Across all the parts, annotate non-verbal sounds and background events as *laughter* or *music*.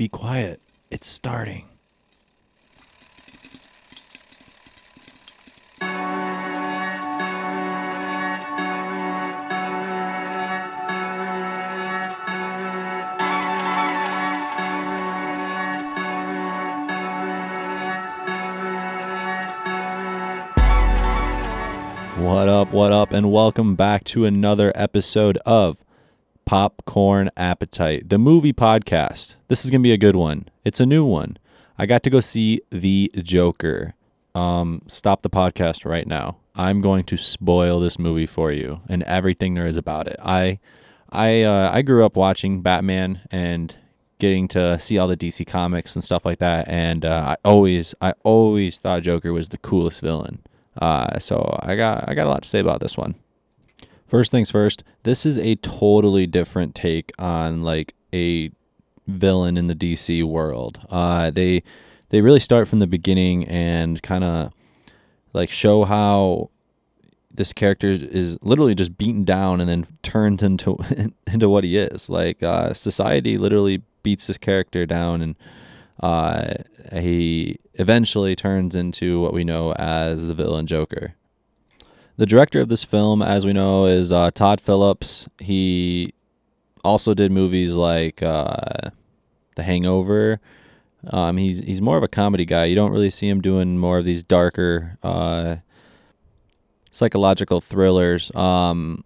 Be quiet. It's starting. What up, what up, and welcome back to another episode of Popcorn Appetite, the movie podcast. This is going to be a good one. It's a new one. I got to go see The Joker. Um, stop the podcast right now. I'm going to spoil this movie for you and everything there is about it. I I uh, I grew up watching Batman and getting to see all the DC comics and stuff like that and uh, I always I always thought Joker was the coolest villain. Uh, so I got I got a lot to say about this one. First things first, this is a totally different take on like a villain in the DC world. Uh, they they really start from the beginning and kind of like show how this character is literally just beaten down and then turned into *laughs* into what he is. Like uh, society literally beats this character down and uh, he eventually turns into what we know as the villain Joker. The director of this film, as we know, is uh, Todd Phillips. He also did movies like uh, The Hangover. Um, he's he's more of a comedy guy. You don't really see him doing more of these darker uh, psychological thrillers. Um,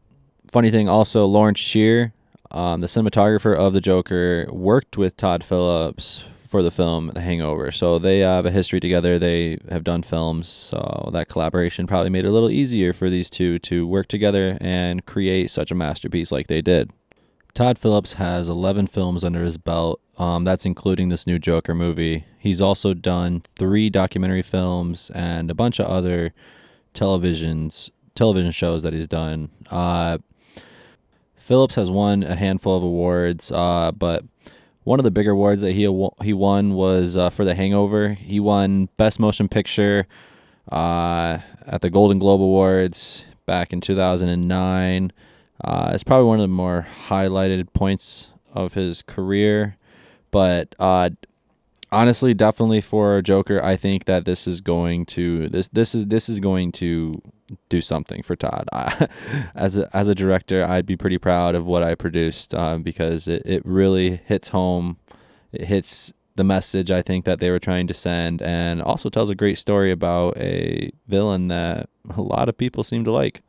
funny thing, also Lawrence Sher, um, the cinematographer of the Joker, worked with Todd Phillips for the film The Hangover. So they have a history together. They have done films. So that collaboration probably made it a little easier for these two to work together and create such a masterpiece like they did. Todd Phillips has 11 films under his belt. Um, that's including this new Joker movie. He's also done three documentary films and a bunch of other televisions television shows that he's done. Uh, Phillips has won a handful of awards, uh, but one of the bigger awards that he he won was uh, for The Hangover. He won Best Motion Picture uh, at the Golden Globe Awards back in 2009. Uh, it's probably one of the more highlighted points of his career, but uh, honestly, definitely for Joker, I think that this is going to this this is this is going to do something for Todd. *laughs* I, as a as a director, I'd be pretty proud of what I produced um, because it, it really hits home. It hits the message I think that they were trying to send, and also tells a great story about a villain that a lot of people seem to like.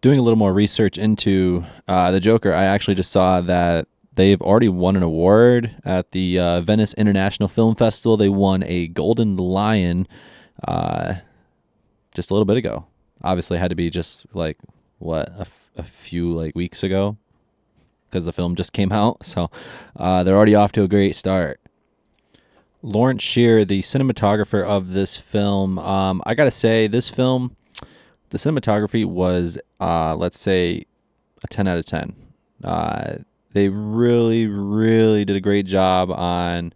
Doing a little more research into uh, the Joker, I actually just saw that they've already won an award at the uh, Venice International Film Festival. They won a Golden Lion uh, just a little bit ago. Obviously had to be just like what a, f- a few like weeks ago because the film just came *laughs* out. So uh, they're already off to a great start. Lawrence Sher the cinematographer of this film um, i gotta say this film the cinematography was uh, let's say a 10 out of 10 uh, they really really did a great job on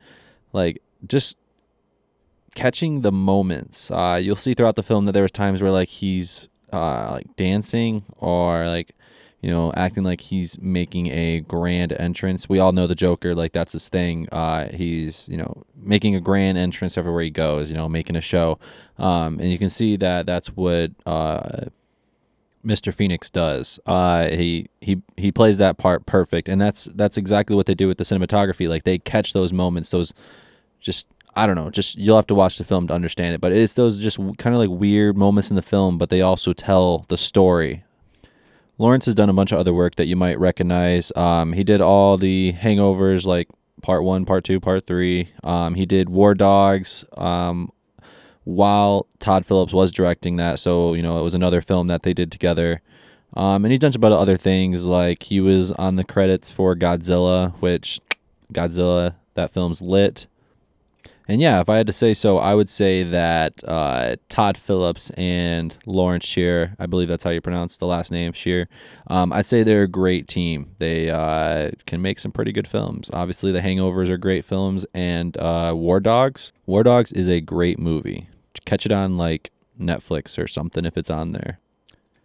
like just catching the moments. Uh, you'll see throughout the film that there was times where like he's uh, like dancing or like you know acting like he's making a grand entrance. We all know the Joker, like that's his thing. Uh, he's you know making a grand entrance everywhere he goes. You know, making a show, um, and you can see that that's what. Mr. Phoenix does. Uh, he he he plays that part perfect, and that's that's exactly what they do with the cinematography. Like they catch those moments, those just I don't know, just you'll have to watch the film to understand it. But it's those just kind of like weird moments in the film, but they also tell the story. Lawrence has done a bunch of other work that you might recognize. Um, he did all the hangovers, like part one, part two, part three. Um, he did War Dogs um, while Todd Phillips was directing that. So, you know, it was another film that they did together. Um, and he's done some other things, like he was on the credits for Godzilla, which Godzilla, that film's lit. And yeah, if I had to say so, I would say that uh, Todd Phillips and Lawrence Sher, I believe that's how you pronounce the last name, Sher, um, I'd say they're a great team. They uh, can make some pretty good films. Obviously, The Hangovers are great films, and uh, War Dogs. War Dogs is a great movie. Catch it on like Netflix or something if it's on there.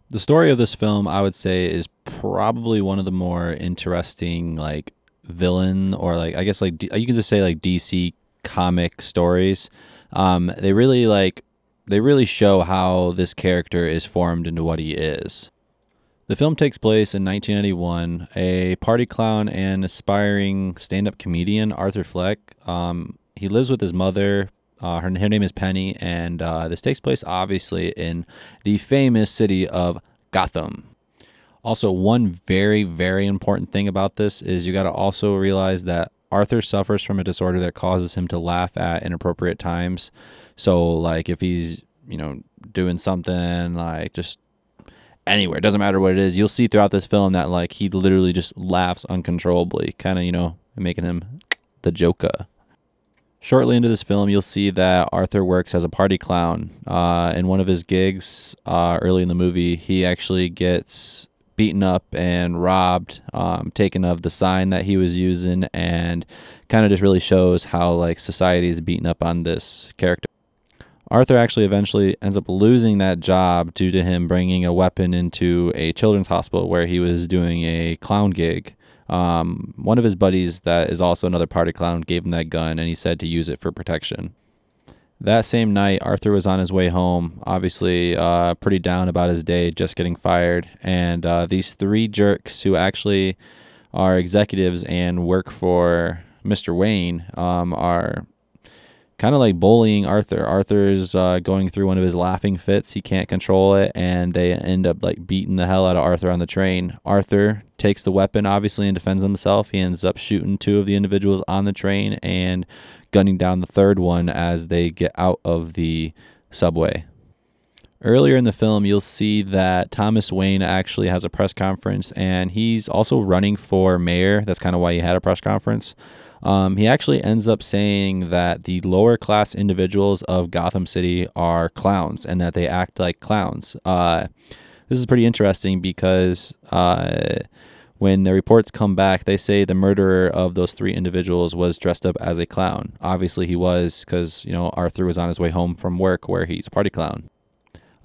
The story of this film, I would say, is probably one of the more interesting, like villain or like I guess like D- you can just say like DC comic stories. Um, they really like they really show how this character is formed into what he is. The film takes place in 1991. A party clown and aspiring stand-up comedian, Arthur Fleck. Um, he lives with his mother. Uh, her, her name is Penny, and uh, this takes place obviously in the famous city of Gotham. Also, one very, very important thing about this is you got to also realize that Arthur suffers from a disorder that causes him to laugh at inappropriate times. So, like, if he's, you know, doing something like just anywhere, it doesn't matter what it is, you'll see throughout this film that, like, he literally just laughs uncontrollably, kind of, you know, making him the Joker. Shortly into this film, you'll see that Arthur works as a party clown. Uh, in one of his gigs uh, early in the movie, he actually gets beaten up and robbed, um, taken of the sign that he was using, and kind of just really shows how like society is beaten up on this character. Arthur actually eventually ends up losing that job due to him bringing a weapon into a children's hospital where he was doing a clown gig. Um, one of his buddies, that is also another party clown, gave him that gun and he said to use it for protection. That same night, Arthur was on his way home, obviously uh, pretty down about his day, just getting fired. And uh, these three jerks who actually are executives and work for Mr. Wayne um, are kind of like bullying Arthur. Arthur's uh, going through one of his laughing fits. He can't control it, and they end up like beating the hell out of Arthur on the train. Arthur takes the weapon, obviously, and defends himself. He ends up shooting two of the individuals on the train and gunning down the third one as they get out of the subway. Earlier in the film, you'll see that Thomas Wayne actually has a press conference and he's also running for mayor. That's kind of why he had a press conference. Um, he actually ends up saying that the lower class individuals of Gotham City are clowns and that they act like clowns. Uh, this is pretty interesting because uh, when the reports come back, they say the murderer of those three individuals was dressed up as a clown. Obviously, he was because you know Arthur was on his way home from work where he's a party clown.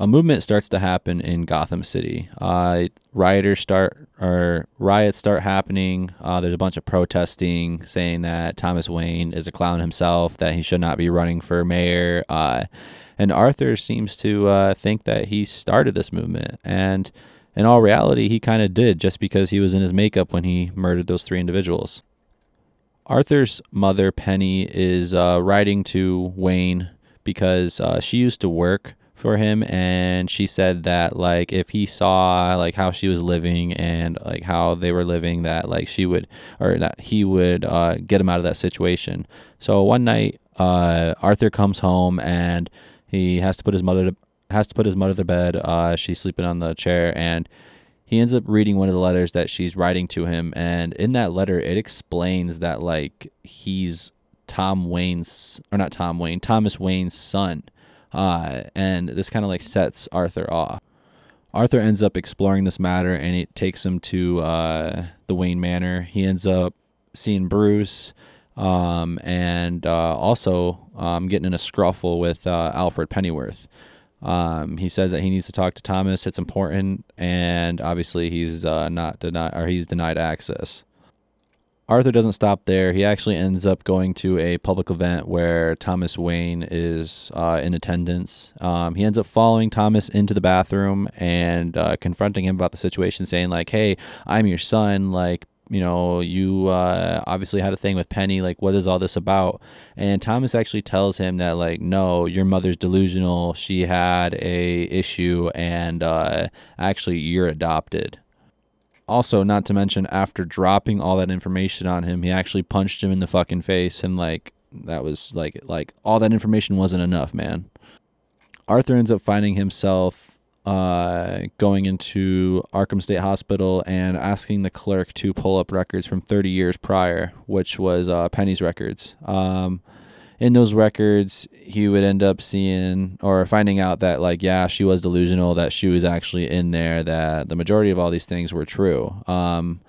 A movement starts to happen in Gotham City. Uh, rioters start or riots start happening. Uh, there's a bunch of protesting saying that Thomas Wayne is a clown himself, that he should not be running for mayor. Uh, and Arthur seems to uh, think that he started this movement and in all reality, he kind of did just because he was in his makeup when he murdered those three individuals. Arthur's mother, Penny, is uh, writing to Wayne because uh, she used to work for him and she said that like if he saw like how she was living and like how they were living that like she would or that he would uh, get him out of that situation so one night uh, arthur comes home and he has to put his mother to, has to put his mother to bed. Uh, she's sleeping on the chair, and he ends up reading one of the letters that she's writing to him. And in that letter, it explains that like he's Tom Wayne's or not Tom Wayne, Thomas Wayne's son. Uh, and this kind of like sets Arthur off. Arthur ends up exploring this matter, and it takes him to uh, the Wayne Manor. He ends up seeing Bruce. Um, and uh, also um, getting in a scruffle with uh, Alfred Pennyworth. Um, he says that he needs to talk to Thomas. It's important, and obviously he's uh, not denied or he's denied access. Arthur doesn't stop there. He actually ends up going to a public event where Thomas Wayne is uh, in attendance. Um, he ends up following Thomas into the bathroom and uh, confronting him about the situation, saying like, "Hey, I'm your son. Like, you know, you uh, obviously had a thing with Penny. Like, what is all this about? And Thomas actually tells him that, like, no, your mother's delusional. She had a issue, and uh, actually, you're adopted. Also, not to mention, after dropping all that information on him, he actually punched him in the fucking face, and like, that was like, like all that information wasn't enough, man. Arthur ends up finding himself uh, going into Arkham State Hospital and asking the clerk to pull up records from 30 years prior, which was uh, Penny's records. Um, in those records, he would end up seeing or finding out that, like, yeah, she was delusional, that she was actually in there, that the majority of all these things were true. Um,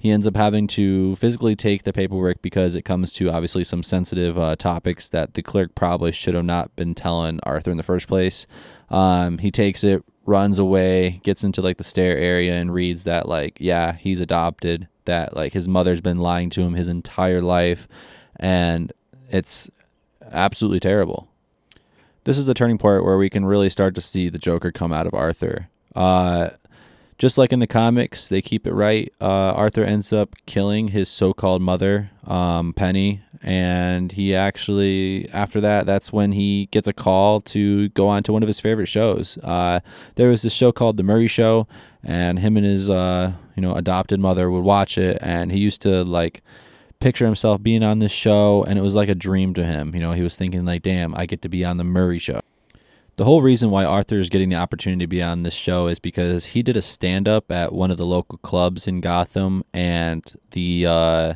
he ends up having to physically take the paperwork because it comes to obviously some sensitive uh, topics that the clerk probably should have not been telling Arthur in the first place. Um, he takes it, runs away, gets into like the stair area and reads that like yeah, he's adopted, that like his mother's been lying to him his entire life and it's absolutely terrible. This is the turning point where we can really start to see the Joker come out of Arthur. Uh just like in the comics, they keep it right. Uh, Arthur ends up killing his so-called mother, um, Penny, and he actually after that, that's when he gets a call to go on to one of his favorite shows. Uh, there was this show called The Murray Show, and him and his uh, you know adopted mother would watch it, and he used to like picture himself being on this show, and it was like a dream to him. You know, he was thinking like, "Damn, I get to be on the Murray Show." The whole reason why Arthur is getting the opportunity to be on this show is because he did a stand up at one of the local clubs in Gotham, and the uh,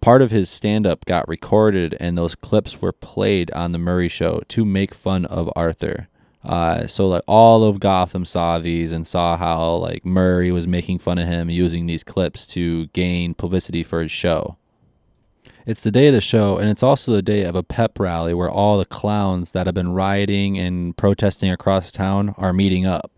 part of his stand up got recorded, and those clips were played on the Murray Show to make fun of Arthur. Uh, so like all of Gotham saw these and saw how like Murray was making fun of him using these clips to gain publicity for his show. It's the day of the show, and it's also the day of a pep rally where all the clowns that have been rioting and protesting across town are meeting up.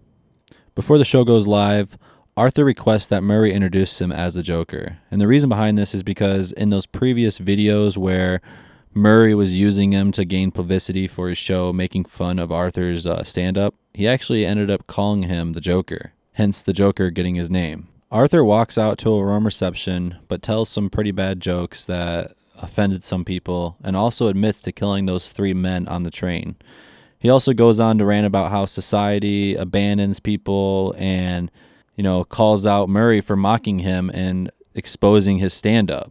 Before the show goes live, Arthur requests that Murray introduce him as the Joker. And the reason behind this is because in those previous videos where Murray was using him to gain publicity for his show, making fun of Arthur's uh, stand up, he actually ended up calling him the Joker, hence the Joker getting his name. Arthur walks out to a room reception, but tells some pretty bad jokes that offended some people, and also admits to killing those three men on the train. He also goes on to rant about how society abandons people and, you know, calls out Murray for mocking him and exposing his stand up.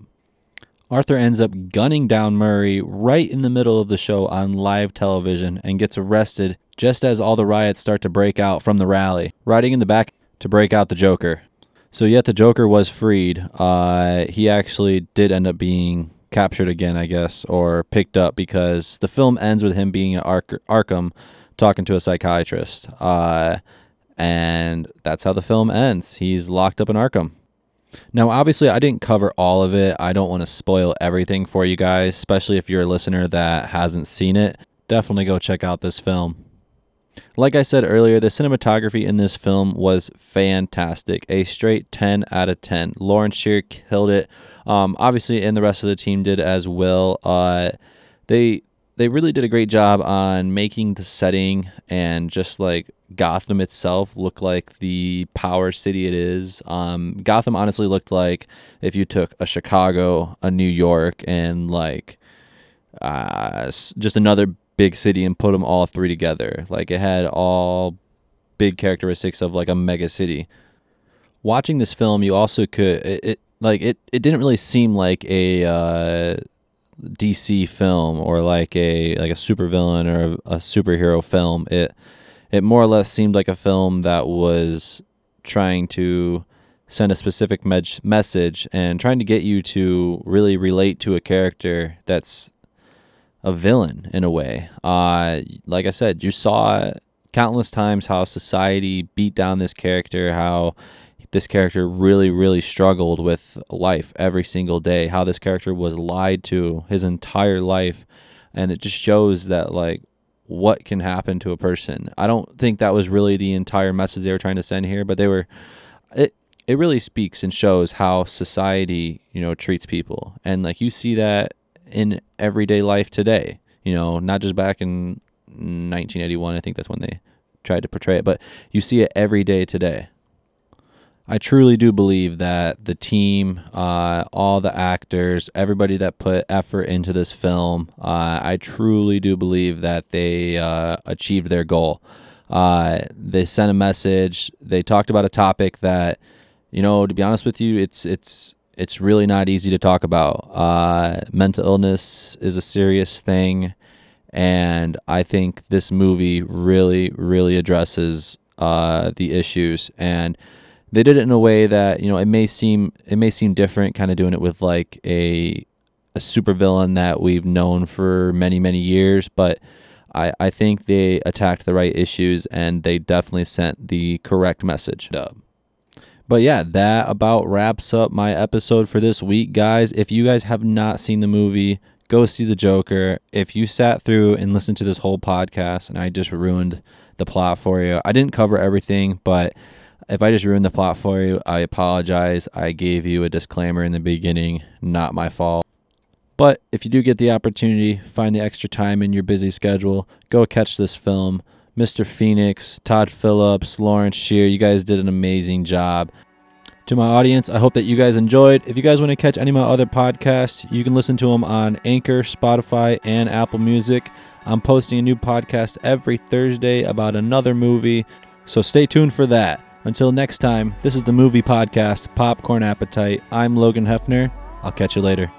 Arthur ends up gunning down Murray right in the middle of the show on live television and gets arrested just as all the riots start to break out from the rally, riding in the back to break out the Joker. So, yet the Joker was freed. Uh, he actually did end up being captured again, I guess, or picked up because the film ends with him being at Ark- Arkham talking to a psychiatrist. Uh, and that's how the film ends. He's locked up in Arkham. Now, obviously, I didn't cover all of it. I don't want to spoil everything for you guys, especially if you're a listener that hasn't seen it. Definitely go check out this film. Like I said earlier, the cinematography in this film was fantastic. A straight 10 out of 10. Lawrence Sher killed it. Um, obviously, and the rest of the team did as well. Uh, they they really did a great job on making the setting and just like Gotham itself look like the power city it is. Um, Gotham honestly looked like if you took a Chicago, a New York, and like uh, just another big city and put them all three together. Like it had all big characteristics of like a mega city. Watching this film, you also could it, it like it it didn't really seem like a uh, DC film or like a like a supervillain or a, a superhero film. It it more or less seemed like a film that was trying to send a specific me- message and trying to get you to really relate to a character that's a villain in a way. Uh, like I said, you saw countless times how society beat down this character, how this character really, really struggled with life every single day, how this character was lied to his entire life. And it just shows that, like, what can happen to a person. I don't think that was really the entire message they were trying to send here, but they were, it, it really speaks and shows how society, you know, treats people. And, like, you see that in everyday life today, you know, not just back in 1981. I think that's when they tried to portray it, but you see it every day today. I truly do believe that the team, uh, all the actors, everybody that put effort into this film, uh, I truly do believe that they uh, achieved their goal. Uh, they sent a message. They talked about a topic that, you know, to be honest with you, it's it's it's really not easy to talk about. Uh, mental illness is a serious thing, and I think this movie really, really addresses uh, the issues and they did it in a way that you know it may seem it may seem different kind of doing it with like a a supervillain that we've known for many many years but I, I think they attacked the right issues and they definitely sent the correct message up. But yeah, that about wraps up my episode for this week, guys. If you guys have not seen the movie, go see the Joker. If you sat through and listened to this whole podcast and I just ruined the plot for you. I didn't cover everything, but if I just ruined the plot for you, I apologize. I gave you a disclaimer in the beginning, not my fault. But if you do get the opportunity, find the extra time in your busy schedule, go catch this film. Mr. Phoenix, Todd Phillips, Lawrence Sher, you guys did an amazing job. To my audience, I hope that you guys enjoyed. If you guys want to catch any of my other podcasts, you can listen to them on Anchor, Spotify, and Apple Music. I'm posting a new podcast every Thursday about another movie, so stay tuned for that. Until next time, this is the movie podcast, Popcorn Appetite. I'm Logan Hefner. I'll catch you later.